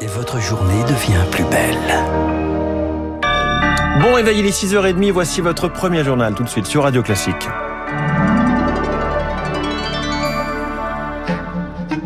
Et votre journée devient plus belle. Bon réveil, il est 6h30, voici votre premier journal tout de suite sur Radio Classique.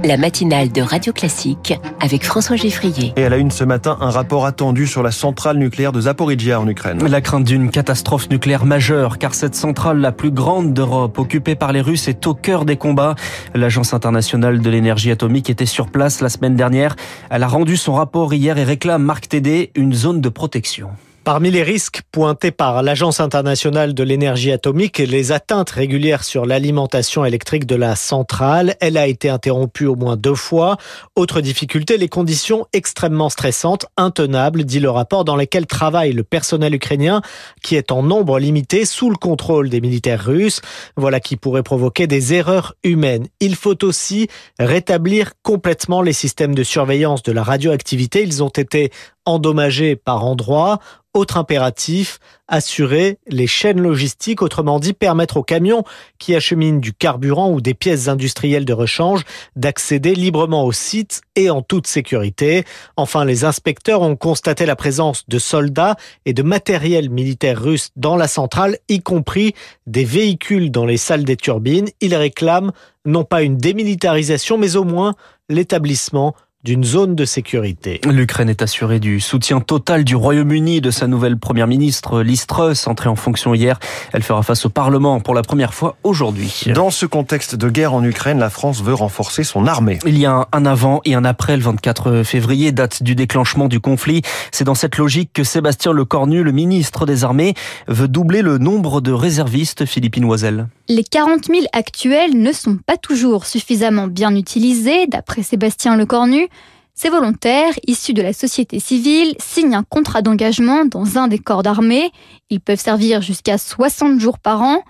La matinale de Radio Classique avec François Geffrier. Et elle a une ce matin un rapport attendu sur la centrale nucléaire de Zaporizhia en Ukraine. La crainte d'une catastrophe nucléaire majeure car cette centrale la plus grande d'Europe occupée par les Russes est au cœur des combats. L'Agence internationale de l'énergie atomique était sur place la semaine dernière. Elle a rendu son rapport hier et réclame Marc Tédé une zone de protection. Parmi les risques pointés par l'Agence internationale de l'énergie atomique, les atteintes régulières sur l'alimentation électrique de la centrale. Elle a été interrompue au moins deux fois. Autre difficulté, les conditions extrêmement stressantes, intenables, dit le rapport dans lesquelles travaille le personnel ukrainien, qui est en nombre limité sous le contrôle des militaires russes. Voilà qui pourrait provoquer des erreurs humaines. Il faut aussi rétablir complètement les systèmes de surveillance de la radioactivité. Ils ont été endommagés par endroits. Autre impératif, assurer les chaînes logistiques, autrement dit permettre aux camions qui acheminent du carburant ou des pièces industrielles de rechange d'accéder librement au site et en toute sécurité. Enfin, les inspecteurs ont constaté la présence de soldats et de matériel militaire russe dans la centrale, y compris des véhicules dans les salles des turbines. Ils réclament non pas une démilitarisation, mais au moins l'établissement d'une zone de sécurité. L'Ukraine est assurée du soutien total du Royaume-Uni de sa nouvelle première ministre, Liz Truss, entrée en fonction hier. Elle fera face au Parlement pour la première fois aujourd'hui. Dans ce contexte de guerre en Ukraine, la France veut renforcer son armée. Il y a un avant et un après le 24 février, date du déclenchement du conflit. C'est dans cette logique que Sébastien Lecornu, le ministre des Armées, veut doubler le nombre de réservistes philippines Oisel. Les 40 000 actuels ne sont pas toujours suffisamment bien utilisés, d'après Sébastien Lecornu. Ces volontaires, issus de la société civile, signent un contrat d'engagement dans un des corps d'armée. Ils peuvent servir jusqu'à 60 jours par an.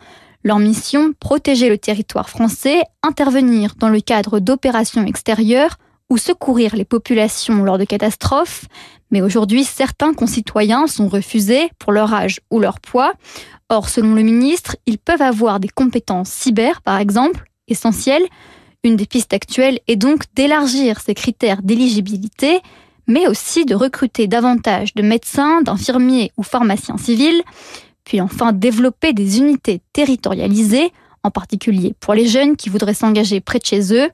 Leur mission, protéger le territoire français, intervenir dans le cadre d'opérations extérieures ou secourir les populations lors de catastrophes. Mais aujourd'hui, certains concitoyens sont refusés pour leur âge ou leur poids. Or, selon le ministre, ils peuvent avoir des compétences cyber, par exemple, essentielles. Une des pistes actuelles est donc d'élargir ces critères d'éligibilité, mais aussi de recruter davantage de médecins, d'infirmiers ou pharmaciens civils, puis enfin développer des unités territorialisées, en particulier pour les jeunes qui voudraient s'engager près de chez eux.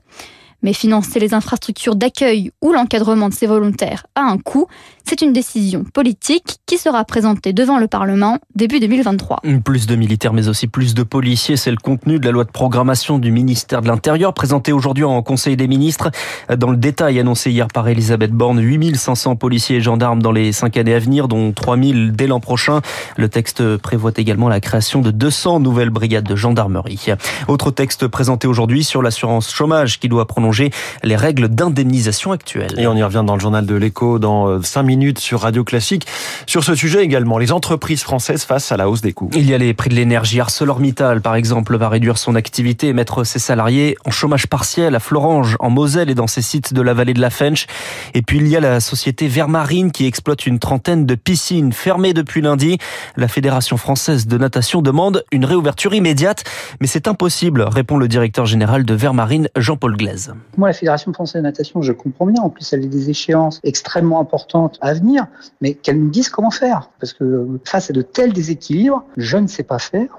Mais financer les infrastructures d'accueil ou l'encadrement de ces volontaires a un coût. C'est une décision politique qui sera présentée devant le Parlement début 2023. Plus de militaires mais aussi plus de policiers, c'est le contenu de la loi de programmation du ministère de l'Intérieur présentée aujourd'hui en Conseil des ministres. Dans le détail annoncé hier par Elisabeth Borne, 8500 policiers et gendarmes dans les cinq années à venir, dont 3000 dès l'an prochain. Le texte prévoit également la création de 200 nouvelles brigades de gendarmerie. Autre texte présenté aujourd'hui sur l'assurance chômage qui doit prolonger les règles d'indemnisation actuelles. Et on y revient dans le journal de l'écho dans 5 euh, minutes sur Radio Classique. Sur ce sujet également, les entreprises françaises face à la hausse des coûts. Il y a les prix de l'énergie. ArcelorMittal, par exemple, va réduire son activité et mettre ses salariés en chômage partiel à Florange, en Moselle et dans ses sites de la vallée de la Fench. Et puis il y a la société Vermarine qui exploite une trentaine de piscines fermées depuis lundi. La Fédération française de natation demande une réouverture immédiate, mais c'est impossible, répond le directeur général de Vermarine, Jean-Paul Glaise. Moi, la Fédération française de natation, je comprends bien. En plus, elle a des échéances extrêmement importantes à venir, mais qu'elle nous dise comment faire. Parce que face à de tels déséquilibres, je ne sais pas faire.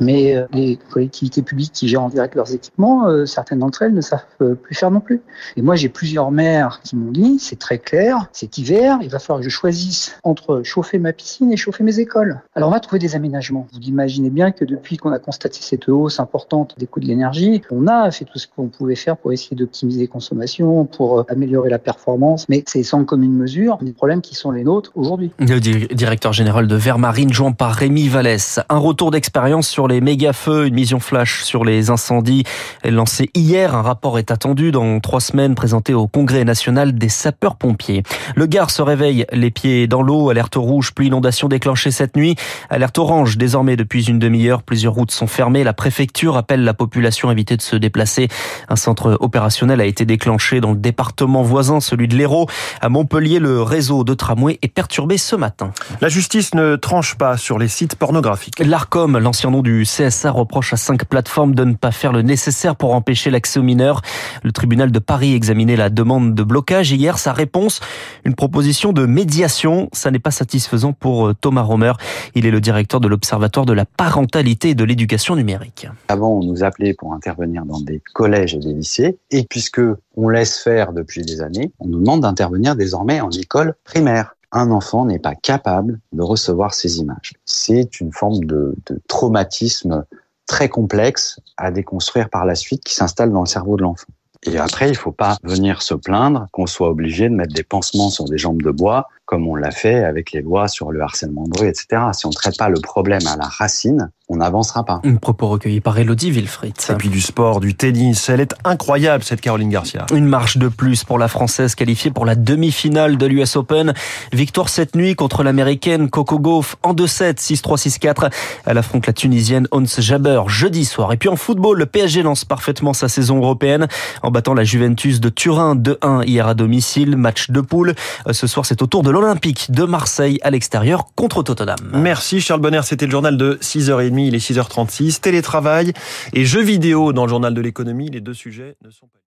Mais euh, les collectivités publiques qui gèrent en direct leurs équipements, euh, certaines d'entre elles ne savent euh, plus faire non plus. Et moi, j'ai plusieurs maires qui m'ont dit, c'est très clair, cet hiver, il va falloir que je choisisse entre chauffer ma piscine et chauffer mes écoles. Alors, on va trouver des aménagements. Vous imaginez bien que depuis qu'on a constaté cette hausse importante des coûts de l'énergie, on a fait tout ce qu'on pouvait faire pour essayer d'optimiser les consommations, pour améliorer la performance, mais c'est sans commune mesure des problèmes qui sont les nôtres aujourd'hui. Le directeur général de Vermarine, joint par Rémi Vallès. Un retour d'expérience sur les méga-feux, une mission flash sur les incendies lancée hier. Un rapport est attendu dans trois semaines présenté au Congrès national des sapeurs-pompiers. Le Gard se réveille les pieds dans l'eau, alerte rouge, puis inondation déclenchée cette nuit. Alerte orange désormais depuis une demi-heure. Plusieurs routes sont fermées. La préfecture appelle la population à éviter de se déplacer. Un centre opérationnel opérationnel a été déclenché dans le département voisin, celui de l'Hérault. À Montpellier, le réseau de tramway est perturbé ce matin. La justice ne tranche pas sur les sites pornographiques. L'ARCOM, l'ancien nom du CSA, reproche à cinq plateformes de ne pas faire le nécessaire pour empêcher l'accès aux mineurs. Le tribunal de Paris examinait la demande de blocage hier. Sa réponse, une proposition de médiation. Ça n'est pas satisfaisant pour euh, Thomas Romer. Il est le directeur de l'Observatoire de la parentalité et de l'éducation numérique. Avant, on nous appelait pour intervenir dans des collèges et des lycées. Et puisque on laisse faire depuis des années, on nous demande d'intervenir désormais en école primaire un enfant n'est pas capable de recevoir ces images. C'est une forme de, traumatisme très complexe à déconstruire par la suite qui s'installe dans le cerveau de l'enfant. Et après, il faut pas venir se plaindre qu'on soit obligé de mettre des pansements sur des jambes de bois, comme on l'a fait avec les lois sur le harcèlement de rue, etc. Si on ne traite pas le problème à la racine, on n'avancera pas. Un propos recueilli par Elodie Wilfried. Et puis du sport, du tennis. Elle est incroyable, cette Caroline Garcia. Une marche de plus pour la Française qualifiée pour la demi-finale de l'US Open. Victoire cette nuit contre l'Américaine Coco Gauff en 2-7, 6-3, 6-4. Elle affronte la Tunisienne Ons Jabeur jeudi soir. Et puis en football, le PSG lance parfaitement sa saison européenne en battant la Juventus de Turin 2-1 hier à domicile. Match de poule. Ce soir, c'est au tour de l'Olympique de Marseille à l'extérieur contre Tottenham. Merci Charles Bonner. C'était le journal de 6h30 il est 6h36, télétravail et jeux vidéo dans le journal de l'économie. Les deux sujets ne sont pas...